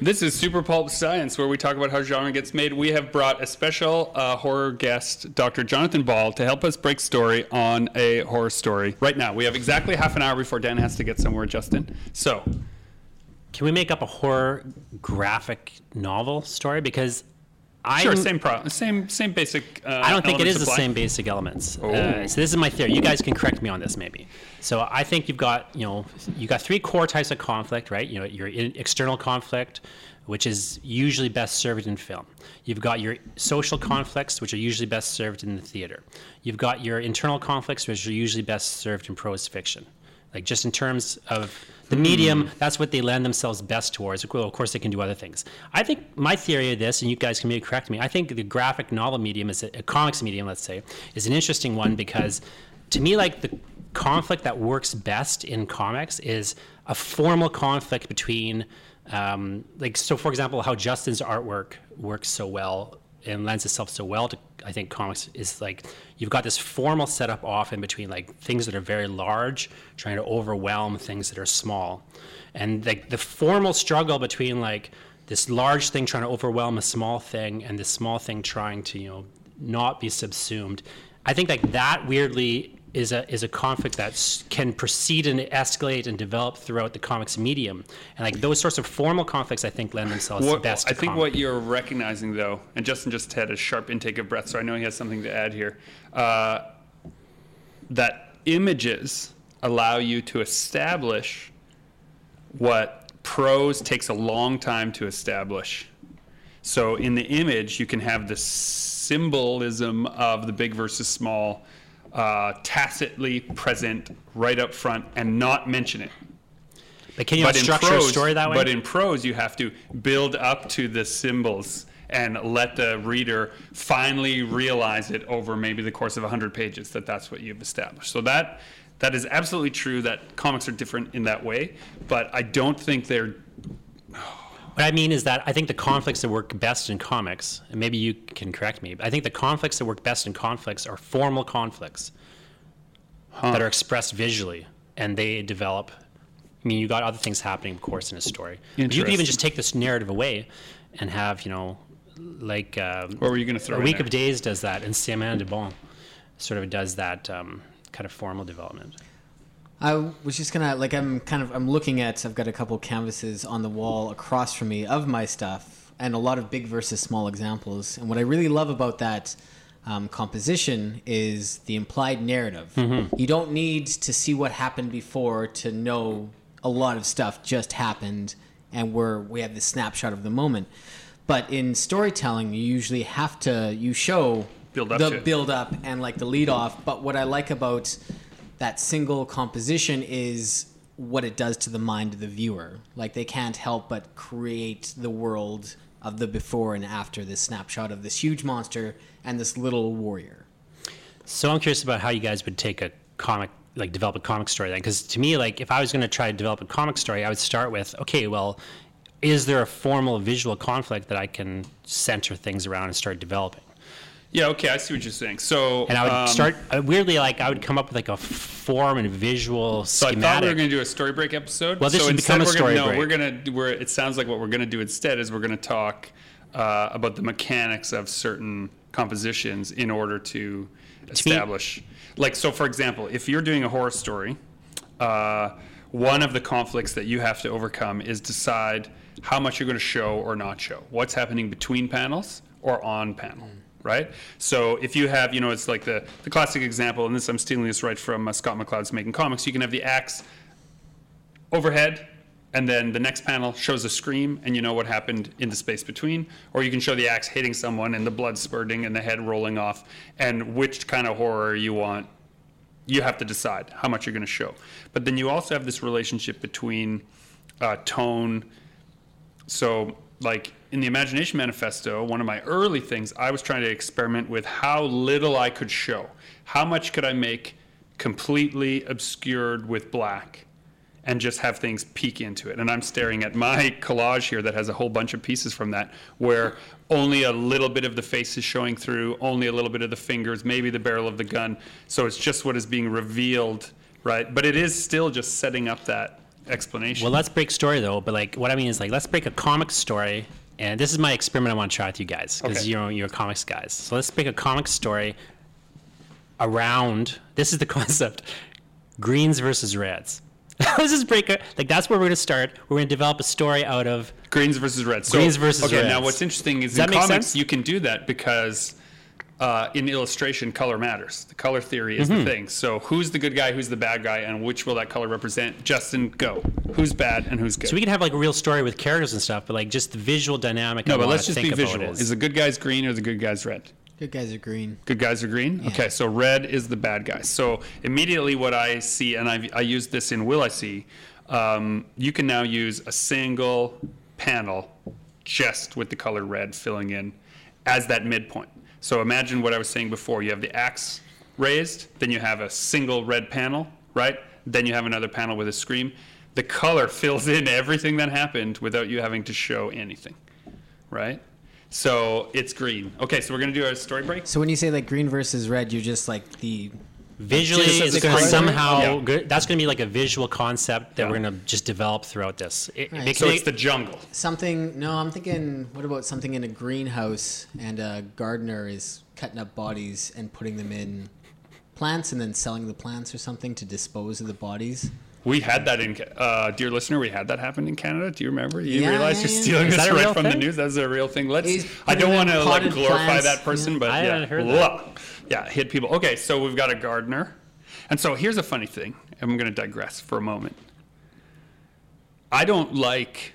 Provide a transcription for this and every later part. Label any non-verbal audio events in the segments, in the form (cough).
This is Super Pulp Science, where we talk about how genre gets made. We have brought a special uh, horror guest, Dr. Jonathan Ball, to help us break story on a horror story. Right now, we have exactly half an hour before Dan has to get somewhere, Justin. So, Can we make up a horror graphic novel story? Because I sure, same pro, same same basic. Uh, I don't think it is the same basic elements. Oh. Uh, so this is my theory. You guys can correct me on this, maybe. So I think you've got you know you got three core types of conflict, right? You know your in- external conflict, which is usually best served in film. You've got your social conflicts, which are usually best served in the theater. You've got your internal conflicts, which are usually best served in prose fiction. Like just in terms of the medium, that's what they lend themselves best towards. Well, of course, they can do other things. I think my theory of this, and you guys can maybe correct me. I think the graphic novel medium is a, a comics medium, let's say, is an interesting one because, to me, like the conflict that works best in comics is a formal conflict between, um, like, so for example, how Justin's artwork works so well and lends itself so well to I think comics is like you've got this formal setup often between like things that are very large trying to overwhelm things that are small, and like the formal struggle between like this large thing trying to overwhelm a small thing and this small thing trying to you know not be subsumed. I think like that weirdly is a is a conflict that can proceed and escalate and develop throughout the comics medium, and like those sorts of formal conflicts I think lend themselves What, best. I think comics. what you're recognizing, though, and Justin just had a sharp intake of breath, so I know he has something to add here. Uh, that images allow you to establish what prose takes a long time to establish. So in the image, you can have the symbolism of the big versus small uh, tacitly present right up front and not mention it But can you not structure a story that way? But in prose, you have to build up to the symbols and let the reader finally realize it over maybe the course of 100 pages that that's what you've established. So that that is absolutely true that comics are different in that way, but I don't think they're What I mean is that I think the conflicts that work best in comics, and maybe you can correct me, but I think the conflicts that work best in conflicts are formal conflicts that are expressed visually and they develop. I mean, you got other things happening, of course, in a story. But you can even just take this narrative away and have, you know, like um, What were you gonna throw A Week there? of Days does that, and Saman de Bon sort of does that um, kind of formal development. I was just gonna like I'm kind of I'm looking at I've got a couple canvases on the wall across from me of my stuff and a lot of big versus small examples. And what I really love about that um, composition is the implied narrative. You don't need to see what happened before to know a lot of stuff just happened, and we're we have this snapshot of the moment. But in storytelling, you usually have to you show Build up the build up and like the lead off. But what I like about that single composition is what it does to the mind of the viewer. Like they can't help but create the world of the before and after this snapshot of this huge monster and this little warrior. So I'm curious about how you guys would take a comic, like develop a comic story then, because to me, like if I was going to try to develop a comic story, I would start with, okay, well, is there a formal visual conflict that I can center things around and start developing? Yeah, okay, I see what you're saying. So And I would um, start uh, weirdly, like I would come up with like a form and visual So I thought we were going to do a story break episode. Well, this so should instead become a we're story gonna, no, we're going to. We're. It sounds like what we're going to do instead is we're going to talk uh, about the mechanics of certain compositions in order to establish. Like so, for example, if you're doing a horror story, uh, one of the conflicts that you have to overcome is decide how much you're going to show or not show. What's happening between panels or on panel, right? So if you have, you know, it's like the, the classic example, and this I'm stealing this right from uh, Scott McCloud's Making Comics. You can have the axe overhead, and then the next panel shows a scream, and you know what happened in the space between. Or you can show the axe hitting someone and the blood spurting and the head rolling off, and which kind of horror you want you have to decide how much you're going to show. But then you also have this relationship between uh, tone. So, like in the Imagination Manifesto, one of my early things, I was trying to experiment with how little I could show. How much could I make completely obscured with black and just have things peek into it? And I'm staring at my (laughs) collage here that has a whole bunch of pieces from that where only a little bit of the face is showing through, only a little bit of the fingers, maybe the barrel of the gun. So it's just what is being revealed, right? But it is still just setting up that explanation. Well, let's break story though. But like, what I mean is like, let's break a comic story, and this is my experiment I want to try with you guys because Okay. you're you're comics guys. So let's break a comic story around. This is the (laughs) concept: greens versus reds. (laughs) let's just break it. Like that's where we're gonna start. We're gonna develop a story out of Greens versus reds. So, Greens versus okay, now what's interesting is Does in comics you can do that because uh, in illustration, color matters. The color theory is Mm-hmm. the thing. So who's the good guy, who's the bad guy, and which will that color represent? Justin, go. Who's bad and who's good? So we can have like a real story with characters and stuff, but like just the visual dynamic. no, I but let's just be about visual. Is, Is the good guys green or the good guys red? Good guys are green. Good guys are green. Okay, so red is the bad guy. So immediately, what I see, and I I use this in Will I See, um, you can now use a single panel just with the color red filling in as that midpoint. So imagine what I was saying before. You have the axe raised, then you have a single red panel, right? Then you have another panel with a scream. The color (laughs) fills in everything that happened without you having to show anything, right? So it's green. Okay, so we're gonna do a story break. So when you say like green versus red, you're just like the visually Just it's a going to color? somehow Yeah. good, that's going to be like a visual concept that Yeah. we're going to just develop throughout this. It, Right. it So can it's the jungle. something. No, I'm thinking. What about something in a greenhouse and a gardener is cutting up bodies and putting them in plants and then selling the plants or something to dispose of the bodies. We had that in, Ca- uh, dear listener, we had that happen in Canada. Do you remember? You Yeah, realize yeah, you're yeah. stealing Is this that a right real from the thing? news. That's a real thing. Let's. He's I don't putting want to like potted glorify plants, that person, yeah. but I yeah, haven't heard Blah. Yeah, hit people. Okay, so we've got a gardener, and so here's a funny thing. I'm going to digress for a moment. I don't like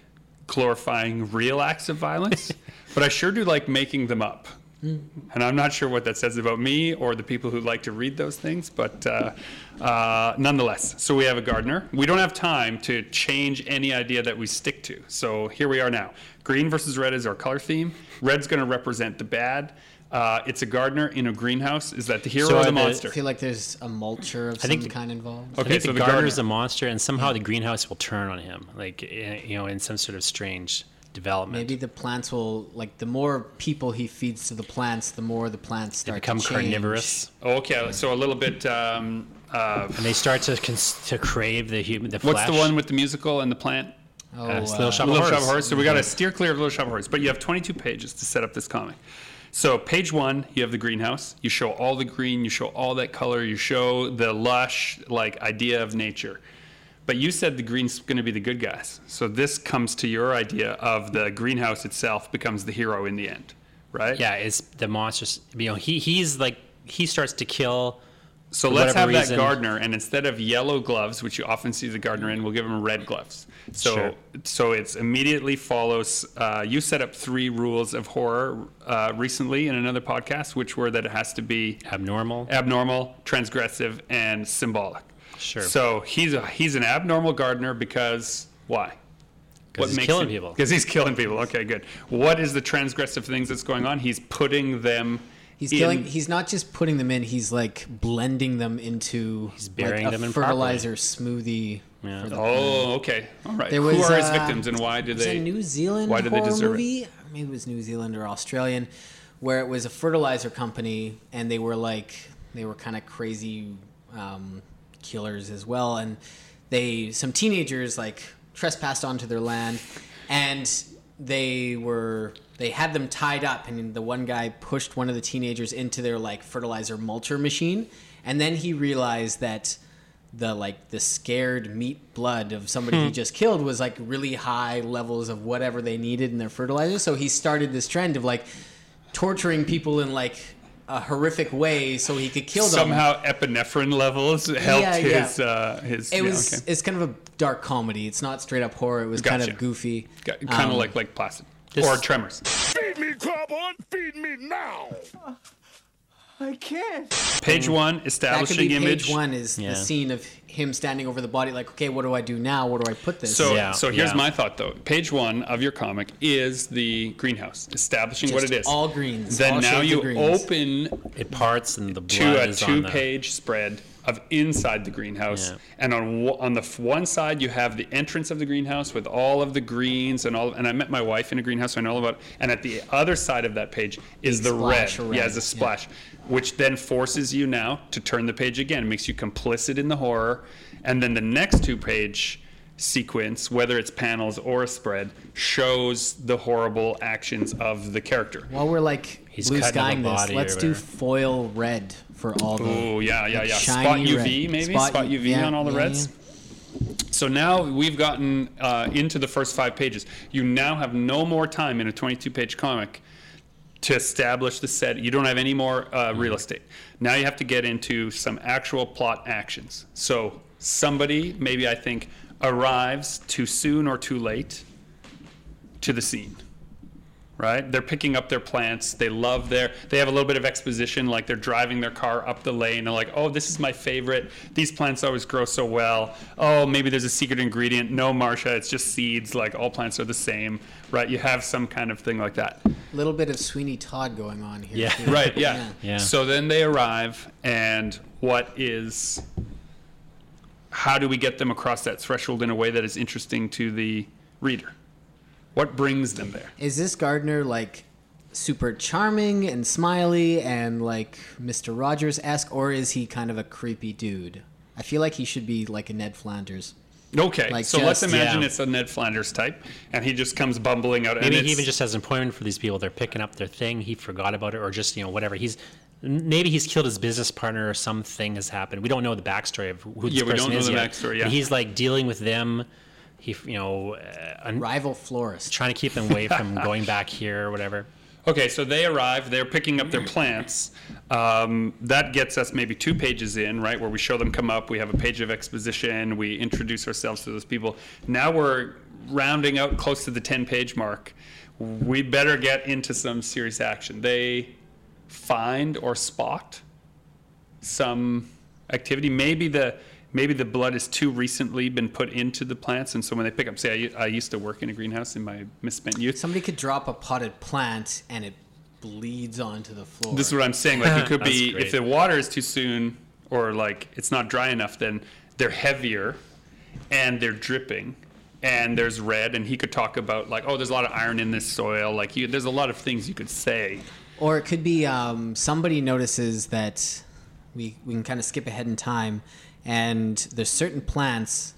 glorifying real acts of violence, (laughs) but I sure do like making them up. And I'm not sure what that says about me or the people who like to read those things, but uh, uh, nonetheless. So we have a gardener. We don't have time to change any idea that we stick to. So here we are now. Green versus red is our color theme. Red's going to represent the bad. Uh, it's a gardener in a greenhouse. Is that the hero So or are the the- monster? I feel like there's a mulcher of I some think the- kind involved. I Okay, think so the the gardener is gardener. a monster, and somehow the greenhouse will turn on him, like eh, you know, in some sort of strange development. Maybe the plants will like the more people he feeds to the plants, the more the plants they start become to change. carnivorous, Okay, so a little bit. Um, uh, and they start to cons- to crave the human the what's flesh. the one with the musical and the plant? Oh, Uh, Little Shop of Little Shop of Horrors. Horrors. So we got to steer clear of Little Shop of Horrors. But you have 22 pages to set up this comic. So page one, you have the greenhouse. You show all the green. You show all that color. You show the lush like idea of nature. But you said the green's going to be the good guys. So this comes to your idea of the greenhouse itself becomes the hero in the end, right? Yeah, it's the monsters. You know, he he's like he starts to kill. So let's have whatever that gardener, and instead of yellow gloves, which you often see the gardener in, we'll give him red gloves. So, Sure. so it's immediately follows. Uh, you set up three rules of horror uh, recently in another podcast, which were that it has to be abnormal. abnormal, transgressive, and symbolic. Sure. So he's a, he's an abnormal gardener because why? 'Cause he's killing him- people. Because he's killing people. Okay, good. What is the transgressive things that's going on? He's putting them. He's in- killing. He's not just putting them in. He's like blending them into. He's burying like a them in fertilizer smoothie. Yeah. For the Oh, okay. All right. There Who was, are his uh, victims and why do was they? a New Zealand why did they horror deserve it? movie? Maybe it was New Zealand or Australian, where it was a fertilizer company, and they were like they were kind of crazy um, killers as well, and they some teenagers like trespassed onto their land, and they were they had them tied up, and the one guy pushed one of the teenagers into their like fertilizer mulcher machine, and then he realized that the like the scared meat blood of somebody Hmm. he just killed was like really high levels of whatever they needed in their fertilizer. So he started this trend of like torturing people in like a horrific way so he could kill them. Somehow epinephrine levels helped Yeah, yeah. his uh, his. It yeah, was okay. it's kind of a dark comedy. It's not straight up horror. It was kind of goofy. kind of Um, like like Placid this- or Tremors. Feed me, Carbon! Feed me now! I can't. Page one, that could establishing be image. page one is Yeah. the scene of him standing over the body like okay what do I do now where do I put this So, Yeah, so here's yeah. my thought though. Page one of your comic is the greenhouse, establishing what Just it is. all greens, Then all now shades you greens. open It parts and the blood to a is on the. two-page spread of inside the greenhouse, Yeah. and on on the one side you have the entrance of the greenhouse with all of the greens and all. And I met my wife in a greenhouse, so I know all about. And at the other side of that page is Big the red. splash of Yeah, red, as a yeah. splash, which then forces you now to turn the page again, makes you complicit in the horror, and then the next two page sequence, whether it's panels or a spread, shows the horrible actions of the character. While we're like He's blue cutting skying this, let's do foil red for all the. Oh yeah, yeah, yeah. Spot UV red. maybe. Spot Spot, UV yeah, on all the yeah, reds. So now we've gotten uh, into the first five pages. You now have no more time in a 22-page comic to establish the set. You don't have any more uh, real estate. Now you have to get into some actual plot actions. So somebody, maybe I think, arrives too soon or too late to the scene right? They're picking up their plants. They love their. They have a little bit of exposition, like they're driving their car up the lane. They're like, "Oh, this is my favorite. These plants always grow so well. Oh, maybe there's a secret ingredient. No, Marsha, it's just seeds. Like all plants are the same, right? You have some kind of thing like that, A little bit of Sweeney Todd going on here. Yeah. too. (laughs) right? Yeah. Yeah. So then they arrive, and what is? How do we get them across that threshold in a way that is interesting to the reader? What brings them there? Is this gardener like super charming and smiley and like Mr. Rogers esque, or is he kind of a creepy dude? I feel like he should be like a Ned Flanders. Okay, Like so let's imagine Yeah. it's a Ned Flanders type, and he just comes bumbling out. Maybe and he even just has an appointment for these people. They're picking up their thing. He forgot about it, or just you know whatever. He's maybe he's killed his business partner, or something has happened. We don't know the backstory of who this Yeah, we person don't know is the yet. backstory, yeah. And he's like dealing with them. He you know uh, Rival florist. trying to keep them away from (laughs) going back here or whatever. Okay, so they arrive. They're picking up their plants. Um, that gets us maybe two pages in, right, where we show them come up. We have a page of exposition. We introduce ourselves to those people. Now we're rounding out close to the ten-page mark. We better get into some serious action. They find or spot some activity. Maybe the maybe the blood has too recently been put into the plants, and so when they pick up, say, I, I used to work in a greenhouse in my misspent youth. Somebody could drop a potted plant and it bleeds onto the floor. This is what I'm saying. Like it (laughs) could be great. if the water is too soon or like it's not dry enough, then they're heavier and they're dripping and there's red. And he could talk about like, oh, there's a lot of iron in this soil. Like you, there's a lot of things you could say. Or it could be um, somebody notices that we, we can kind of skip ahead in time, and there's certain plants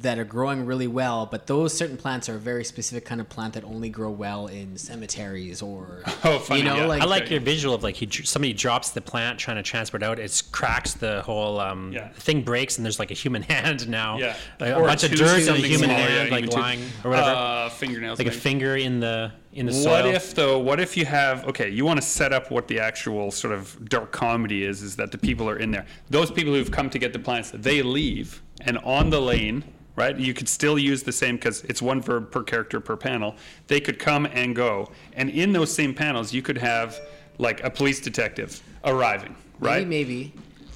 that are growing really well, but those certain plants are a very specific kind of plant that only grow well in cemeteries or (laughs) Oh, funny, you know, yeah. like I like your visual of like he somebody drops the plant trying to transport out. It cracks the whole um, Yeah. thing breaks and there's like a human (laughs) hand now. Yeah. a, a bunch of dirt and a human smaller, hand yeah, like even two. lying or whatever, Uh, fingernails. like a finger in the in the soil. What if though? What if you have okay? You want to set up what the actual sort of dark comedy is? Is that the people are in there? Those people who've come to get the plants, they leave, and on the lane, right? You could still use the same because it's one verb per character per panel. They could come and go, and in those same panels, you could have like a police detective arriving, right? maybe, maybe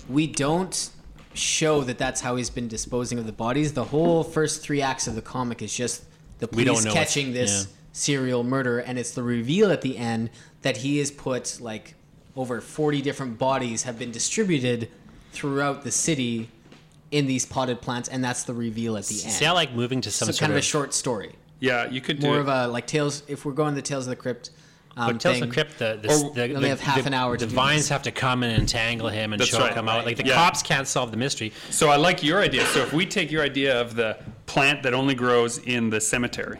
we don't show that that's how he's been disposing of the bodies. The whole first three acts of the comic is just the We don't police know catching it's- this yeah. serial murder, and it's the reveal at the end that he has put like over 40 different bodies have been distributed throughout the city in these potted plants, and that's the reveal at the end. See, I like moving to some so sort kind of of a short story, Yeah, you could do more it. of a like tales. If we're going the tales of the crypt. Um, But Tales of the Crypt, the, the, Or- the, They the- have half the- an hour The do vines this. have to come and entangle him and That's choke right. him out. Like the Yeah. cops can't solve the mystery. So I like your idea. So if we take your idea of the plant that only grows in the cemetery,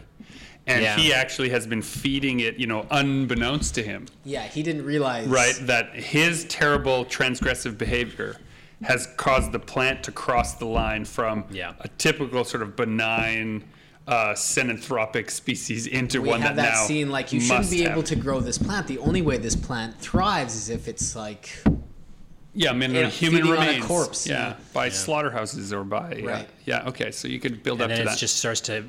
and Yeah. he actually has been feeding it, you know, unbeknownst to him, Yeah, he didn't realize. right? That his terrible transgressive behavior has caused the plant to cross the line from Yeah. a typical sort of benign uh, synanthropic species into we one have that, that now scene like you shouldn't must be able have- to grow this plant. The only way this plant thrives is if it's like Yeah, I mean, Yeah, human feeding on a remains. corpse, Yeah, yeah. by slaughterhouses or by. Yeah. Right. yeah, okay. So you could build And up then to it that. just starts to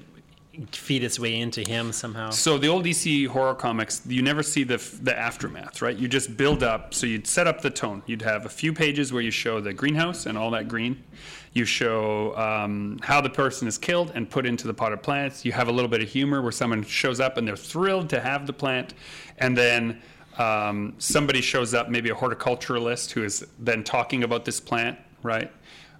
feed its way into him somehow. So the old EC horror comics, you never see the the aftermath, right? You just build up. So you'd set up the tone. You'd have a few pages where you show the greenhouse and all that green. You show um, how the person is killed and put into the potted plants. You have a little bit of humor where someone shows up and they're thrilled to have the plant, and then um, somebody shows up, maybe a horticulturalist who is then talking about this plant, right?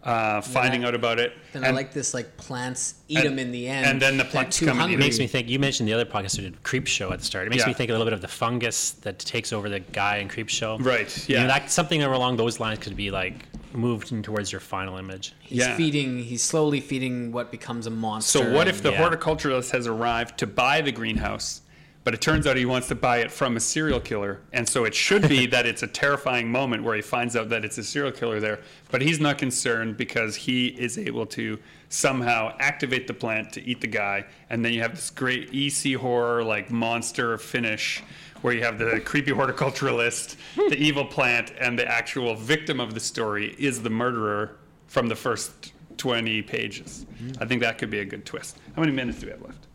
Uh, finding I- out about it. then I like this like plants eat and- them in the end. and then the They're plants too come hungry. It makes me think. You mentioned the other podcast we did, Creepshow at the start. It makes Yeah. me think a little bit of the fungus that takes over the guy in Creepshow. Right, You know, yeah. that something along those lines could be like moving towards your final image. He's Yeah. feeding. He's slowly feeding what becomes a monster. So what if the Yeah. horticulturalist has arrived to buy the greenhouse, but it turns out he wants to buy it from a serial killer, and so it should be (laughs) that it's a terrifying moment where he finds out that it's a serial killer there, but he's not concerned because he is able to somehow activate the plant to eat the guy, and then you have this great EC horror like monster finish. Where you have the creepy horticulturalist, the (laughs) evil plant, and the actual victim of the story is the murderer from the first 20 pages. Mm-hmm. I think that could be a good twist. How many minutes do we have left?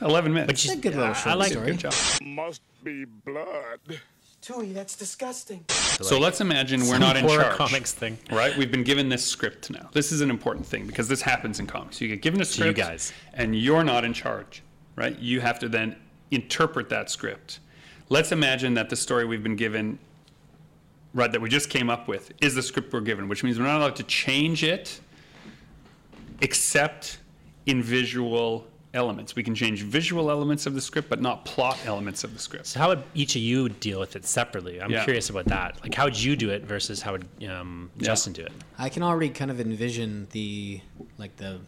11 minutes. But you- a good little I like- story. Good job. Must be blood. Tui, that's disgusting. So let's imagine we're not in horror charge. comics thing. Right? We've been given this script now. This is an important thing because this happens in comics. You get given a you script guys. and you're not in charge, right? You have to then interpret that script. Let's imagine that the story we've been given right that we just came up with is the script we're given, which means we're not allowed to change it except in visual elements. We can change visual elements of the script but not plot elements of the script. So how would each of you deal with it separately? I'm Yeah. curious about that. Like, how would you do it versus how would um, Justin do it? I can already kind of envision the like the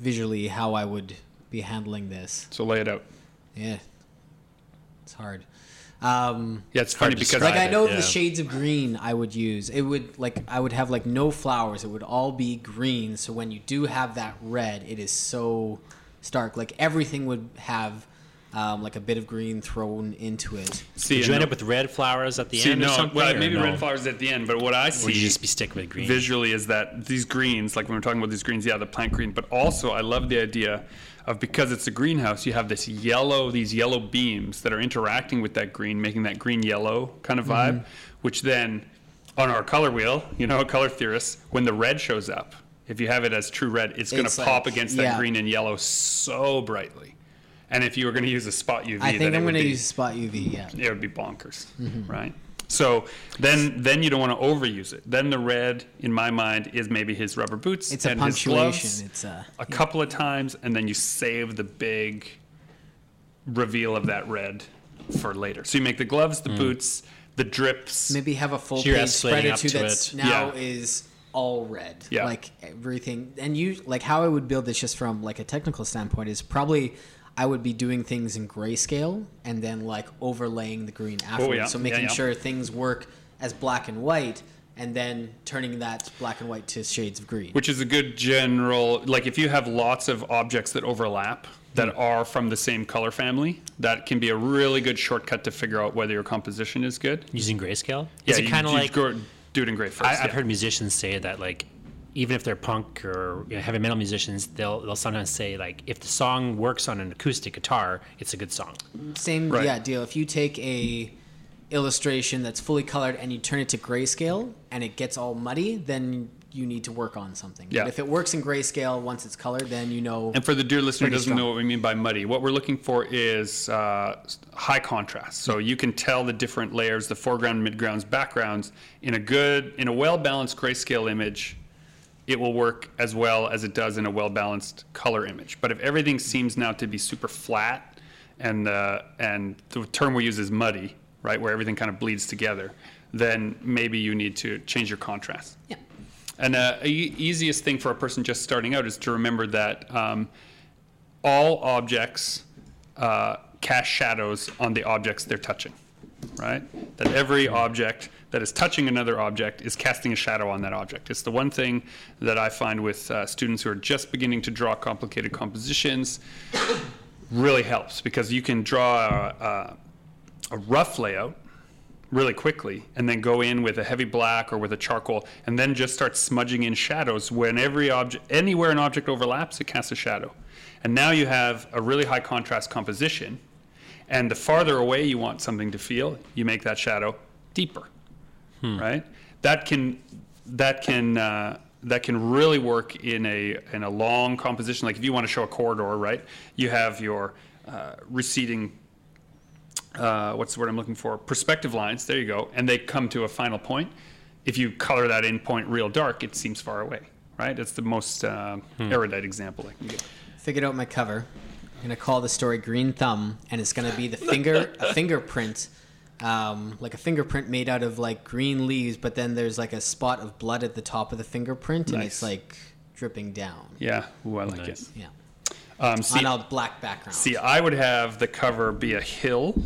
visually how I would be handling this. So lay it out. Yeah, it's hard. Um, Yeah, it's funny because like I it, know yeah. the shades of green I would use. It would like I would have like no flowers. It would all be green. So when you do have that red, it is so stark. Like everything would have um, like a bit of green thrown into it. see, Would you and end no- up with red flowers at the See, end or no, something? well, or maybe no? red flowers at the end, but what I see would you just be sticking with green? visually is that these greens, like when we're talking about these greens, yeah, the plant green, but also I love the idea of because it's a greenhouse, you have this yellow, these yellow beams that are interacting with that green, making that green yellow kind of vibe, Mm-hmm. which then on our color wheel, you know, color theorists, when the red shows up, if you have it as true red, it's going It's to like- pop against that yeah. green and yellow so brightly. And if you were going to use a spot UV, I think it I'm going to be- use spot UV. Yeah. it would be bonkers, mm-hmm. right? So then, then you don't want to overuse it. Then the red, in my mind, is maybe his rubber boots It's a and his gloves It's uh, a a couple of times, and then you save the big reveal of that red for later. So you make the gloves, the mm. boots, the drips. maybe have a full So page escalating spread or up to that's it. now Yeah. is all red. Yeah. Like everything and you like how I would build this just from like a technical standpoint is probably I would be doing things in grayscale and then like overlaying the green afterwards. Oh, yeah. So making yeah. sure things work as black and white and then turning that black and white to shades of green. which is a good general like if you have lots of objects that overlap that Hmm. are from the same color family that can be a really good shortcut to figure out whether your composition is good Using grayscale? yeah Is it kind of like go- do it in great first I, I've yeah. heard musicians say that like even if they're punk or you know, heavy metal musicians, they'll they'll sometimes say like if the song works on an acoustic guitar, it's a good song. Same Right. yeah deal. If you take a illustration that's fully colored and you turn it to grayscale and it gets all muddy, then you need to work on something. Yeah. But if it works in grayscale once it's colored, then you know And for the dear listener who doesn't strong. know what we mean by muddy, what we're looking for is uh, high contrast. So you can tell the different layers, the foreground, midgrounds, backgrounds in a good, in a well balanced grayscale image. It will work as well as it does in a well balanced color image. But if everything seems now to be super flat, and uh, and the term we use is muddy, right, where everything kind of bleeds together, then maybe you need to change your contrast. Yeah. And uh, easiest thing for a person just starting out is to remember that um, all objects uh, cast shadows on the objects they're touching, right? That every object that is touching another object is casting a shadow on that object. It's the one thing that I find with uh, students who are just beginning to draw complicated compositions really helps because you can draw a, a, a rough layout really quickly and then go in with a heavy black or with a charcoal and then just start smudging in shadows when every object anywhere an object overlaps it casts a shadow. And now you have a really high contrast composition and the farther away you want something to feel you make that shadow deeper right? That can that can uh, that can really work in a in a long composition. Like if you want to show a corridor right you have your uh, receding uh, what's the word I'm looking for? Perspective lines. There you go. And they come to a final point. If you color that in point real dark, it seems far away, right? It's the most uh, erudite example I can give. figured out my cover. I'm gonna call the story Green Thumb, and it's gonna be the finger a (laughs) fingerprint um, like a fingerprint made out of like green leaves, but then there's like a spot of blood at the top of the fingerprint, and it's like dripping down. Yeah, ooh, I like Nice. it. Yeah, Um, see, on a black background. see, I would have the cover be a hill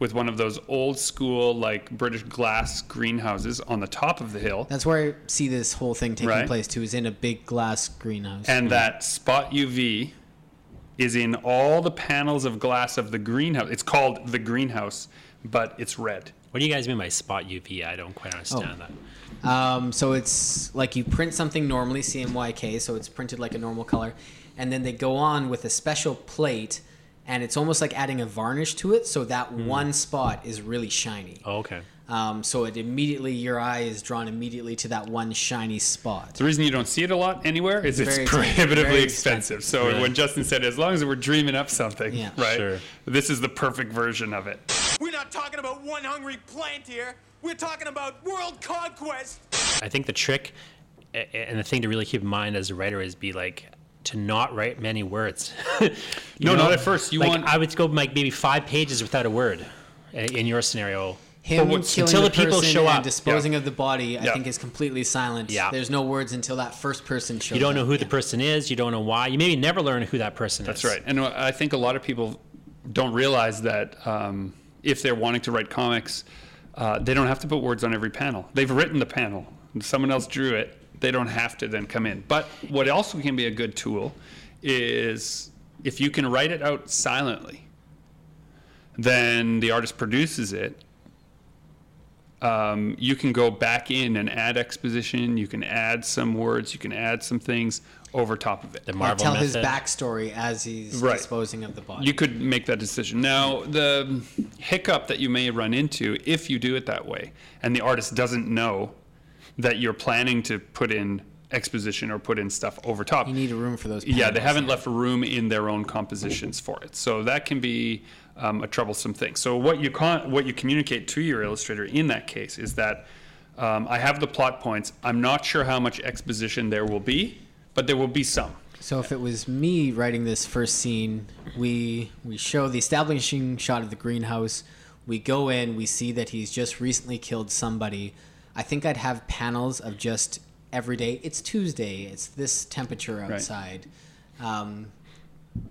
with one of those old school like British glass greenhouses on the top of the hill, That's where I see this whole thing taking Right. place too, is in a big glass greenhouse. and that spot UV is in all the panels of glass of the greenhouse. It's called the greenhouse, but it's red. What do you guys mean by spot UV? I don't quite understand that. Um, so it's like you print something normally, CMYK, so it's printed like a normal color, and then they go on with a special plate, and it's almost like adding a varnish to it, so that Hmm. one spot is really shiny. Oh, okay. Um, so it immediately your eye is drawn immediately to that one shiny spot. The reason you don't see it a lot anywhere is it's very expensive, (laughs) prohibitively very expensive. So Really? when Justin said, as long as we're dreaming up something, Yeah. right? Sure. This is the perfect version of it. We're not talking about one hungry plant here. We're talking about world conquest. I think the trick a- a- and the thing to really keep in mind as a writer is be like to not write many words. (laughs) You No, not at first. You like, want- I would go like maybe five pages without a word in your scenario. Him what- killing until the, the people person show and up. disposing of the body, I Yeah. think is completely silent. Yeah. There's no words until that first person shows You don't know up. who the Yeah. person is. You don't know why. You maybe never learn who that person That's is. That's right. And uh, I think a lot of people don't realize that um, if they're wanting to write comics, uh, they don't have to put words on every panel. They've written the panel, someone else drew it. They don't have to then come in. But what also can be a good tool is if you can write it out silently, then the artist produces it. Um, you can go back in and add exposition. You can add some words. You can add some things over top of it. The Or Marvel tell method. his backstory as he's Right. disposing of the body. You could make that decision. Now, the hiccup that you may run into if you do it that way, and the artist doesn't know that you're planning to put in exposition or put in stuff over top. You need a room for those. yeah, they haven't left room in their own compositions for it. So that can be um, a troublesome thing. So what you con- what you communicate to your illustrator in that case is that um, I have the plot points. I'm not sure how much exposition there will be, but there will be some. So if it was me writing this first scene, we we show the establishing shot of the greenhouse. We go in, we see that he's just recently killed somebody. I think I'd have panels of just every day. It's Tuesday. It's this temperature outside. Um,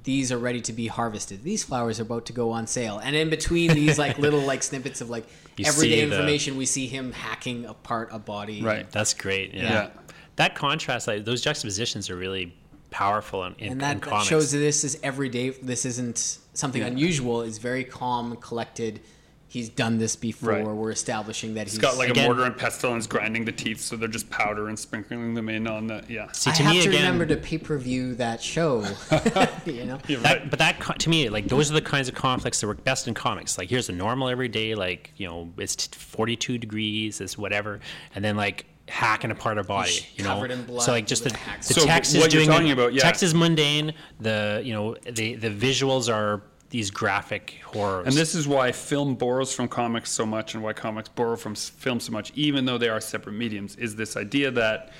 these are ready to be harvested. These flowers are about to go on sale. And in between these like (laughs) little like snippets of like You everyday see the- information, we see him hacking apart a body. Right. That's great. Yeah. Yeah. That contrast, like those juxtapositions, are really powerful in, in, and in that, that shows that this is everyday. This isn't something unusual. It's very calm, collected. He's done this before. Right. We're establishing that he's It's got like Again- a mortar and pestle and it's grinding the teeth, so they're just powder and sprinkling them in on the yeah. See, I to have me to again, remember to pay per view that show. (laughs) you know, (laughs) that, but that to me, like those are the kinds of conflicts that work best in comics. Like here's a normal everyday, like you know, it's 42 degrees, it's whatever, and then like hacking apart a body, you know. covered in blood so like just the, with a the So text is what you're doing talking about, yeah. text is mundane. The you know the the visuals are these graphic horrors. And this is why film borrows from comics so much, and why comics borrow from film so much, even though they are separate mediums. Is this idea that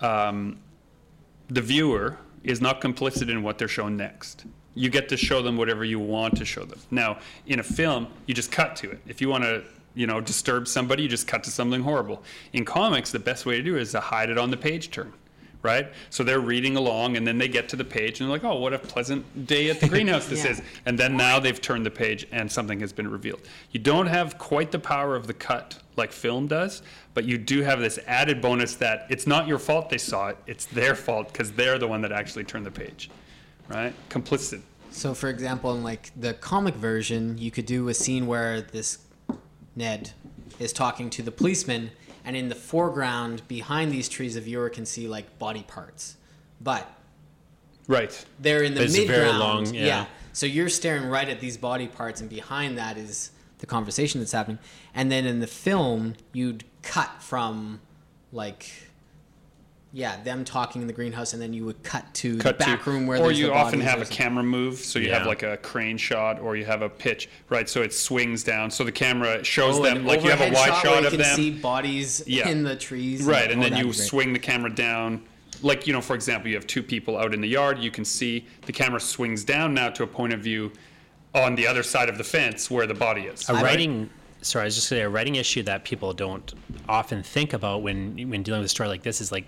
um, the viewer is not complicit in what they're shown next. You get to show them whatever you want to show them. Now, in a film, you just cut to it. If you want to, you know, disturb somebody, you just cut to something horrible. In comics, the best way to do it is to hide it on the page turn. Right? So they're reading along and then they get to the page and they're like, oh, what a pleasant day at the (laughs) greenhouse this Yeah. is. And then now they've turned the page and something has been revealed. You don't have quite the power of the cut like film does, but you do have this added bonus that it's not your fault they saw it, it's their fault because they're the one that actually turned the page. Right? Complicit. So, for example, in like the comic version, you could do a scene where this Ned is talking to the policeman, and in the foreground, behind these trees, a viewer can see like body parts, but Right. they're in the it's mid very ground. long, yeah. So you're staring right at these body parts, and behind that is the conversation that's happening. And then in the film, you'd cut from like. Yeah, them talking in the greenhouse, and then you would cut to Cut the to- back room where or there's you the often bodies have or you often have a camera move so you have like a crane shot or you have a pitch right so it swings down so the camera shows Oh, them like you have a wide shot shot, where you of can them see bodies Yeah. in the trees. right and oh, then you swing the camera down like you know for example you have two people out in the yard you can see the camera swings down now to a point of view on the other side of the fence where the body is a right? writing sorry, I was just saying a writing issue that people don't often think about when when dealing with a story like this is like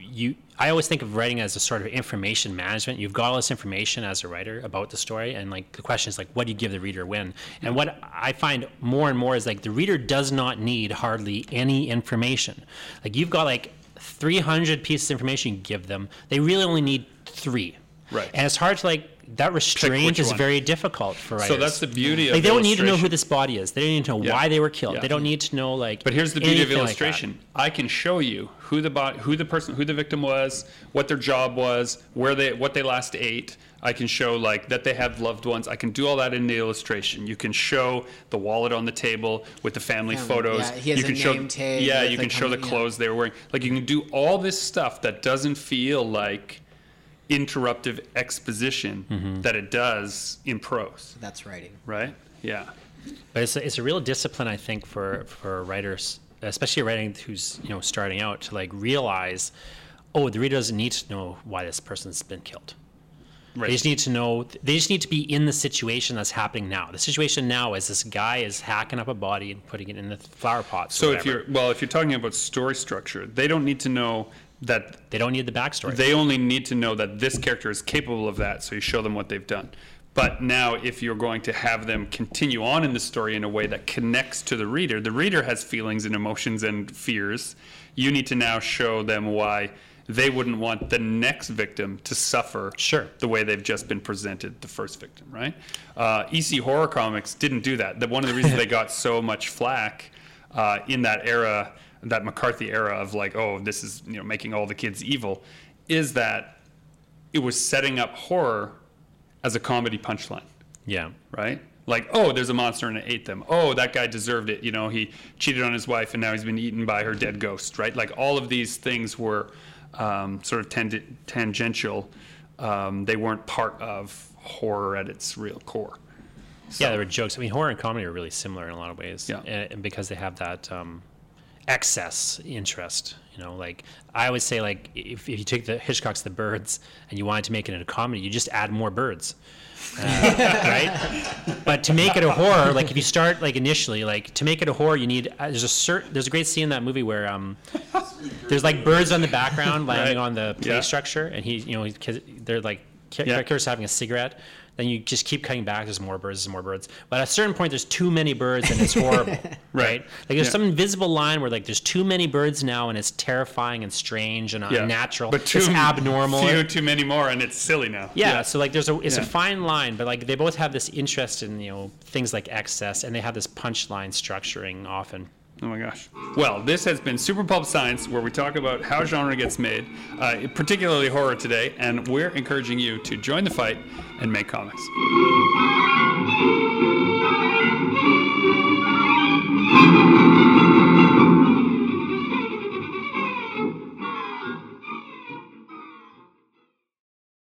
you. I always think of writing as a sort of information management. You've got all this information as a writer about the story, and like the question is like, what do you give the reader when? And what I find more and more is like the reader does not need hardly any information. Like you've got like 300 pieces of information you give them. They really only need three. Right. And it's hard to like that restraint is one. very difficult for writers. So that's the beauty of like they don't need to know who this body is. They don't need to know Yeah. why they were killed. Yeah. They don't need to know like. But here's the beauty of anything like illustration. I can show you who the bo- who the person who the victim was, what their job was, where they what they last ate. I can show like that they have loved ones. I can do all that in the illustration. You can show the wallet on the table with the family Yeah, photos. yeah, he has you a can show name tag Yeah, you can how show the many- yeah. clothes they were wearing. Like you can do all this stuff that doesn't feel like interruptive exposition Mm-hmm. that it does in prose, That's writing. right? Yeah. But it's a, it's a real discipline, I think, for for writers, especially a writing who's you know starting out, to like realize, oh, the reader doesn't need to know why this person's been killed. Right. They just need to know. They just need to be in the situation that's happening now. The situation now is this guy is hacking up a body and putting it in the flower pots. or So if you're well, if you're talking about story structure, they don't need to know that they don't need the backstory. they only need to know that this character is capable of that. So you show them what they've done. But now, if you're going to have them continue on in the story in a way that connects to the reader, the reader has feelings and emotions and fears. You need to now show them why they wouldn't want the next victim to suffer Sure. the way they've just been presented the first victim, right? Uh, EC Horror Comics didn't do that. That one of the reasons they got so much flack uh, in that era, that McCarthy era of like, oh, this is you know making all the kids evil, is that it was setting up horror as a comedy punchline yeah. right? Like, oh, there's a monster and it ate them. Oh, that guy deserved it. You know, he cheated on his wife and now he's been eaten by her dead ghost, right? Like, all of these things were um, sort of tang- tangential. Um, they weren't part of horror at its real core. Yeah, there were jokes. I mean, horror and comedy are really similar in a lot of ways. Yeah. And, and because they have that um, excess interest, you know, like I always say, like if, if you take the Hitchcock's The Birds and you wanted to make it a comedy, you just add more birds. Uh, (laughs) right? But to make it a horror, like if you start like initially, like to make it a horror, you need uh, there's a certain there's a great scene in that movie where um there's like birds on the background (laughs) landing Right. on the play Yeah. structure, and he you know he, they're like Yeah. characters having a cigarette. Then you just keep cutting back. There's more birds. There's more birds. But at a certain point, there's too many birds, and it's horrible. (laughs) right. Like there's Yeah. some invisible line where like there's too many birds now, and it's terrifying and strange and unnatural. But too it's abnormal. Few too many more, and it's silly now. Yeah, so like there's a it's Yeah. a fine line, but like they both have this interest in you know things like excess, and they have this punchline structuring often. Oh my gosh. Well, this has been Super Pulp Science, where we talk about how genre gets made, uh, particularly horror today, and we're encouraging you to join the fight and make comics.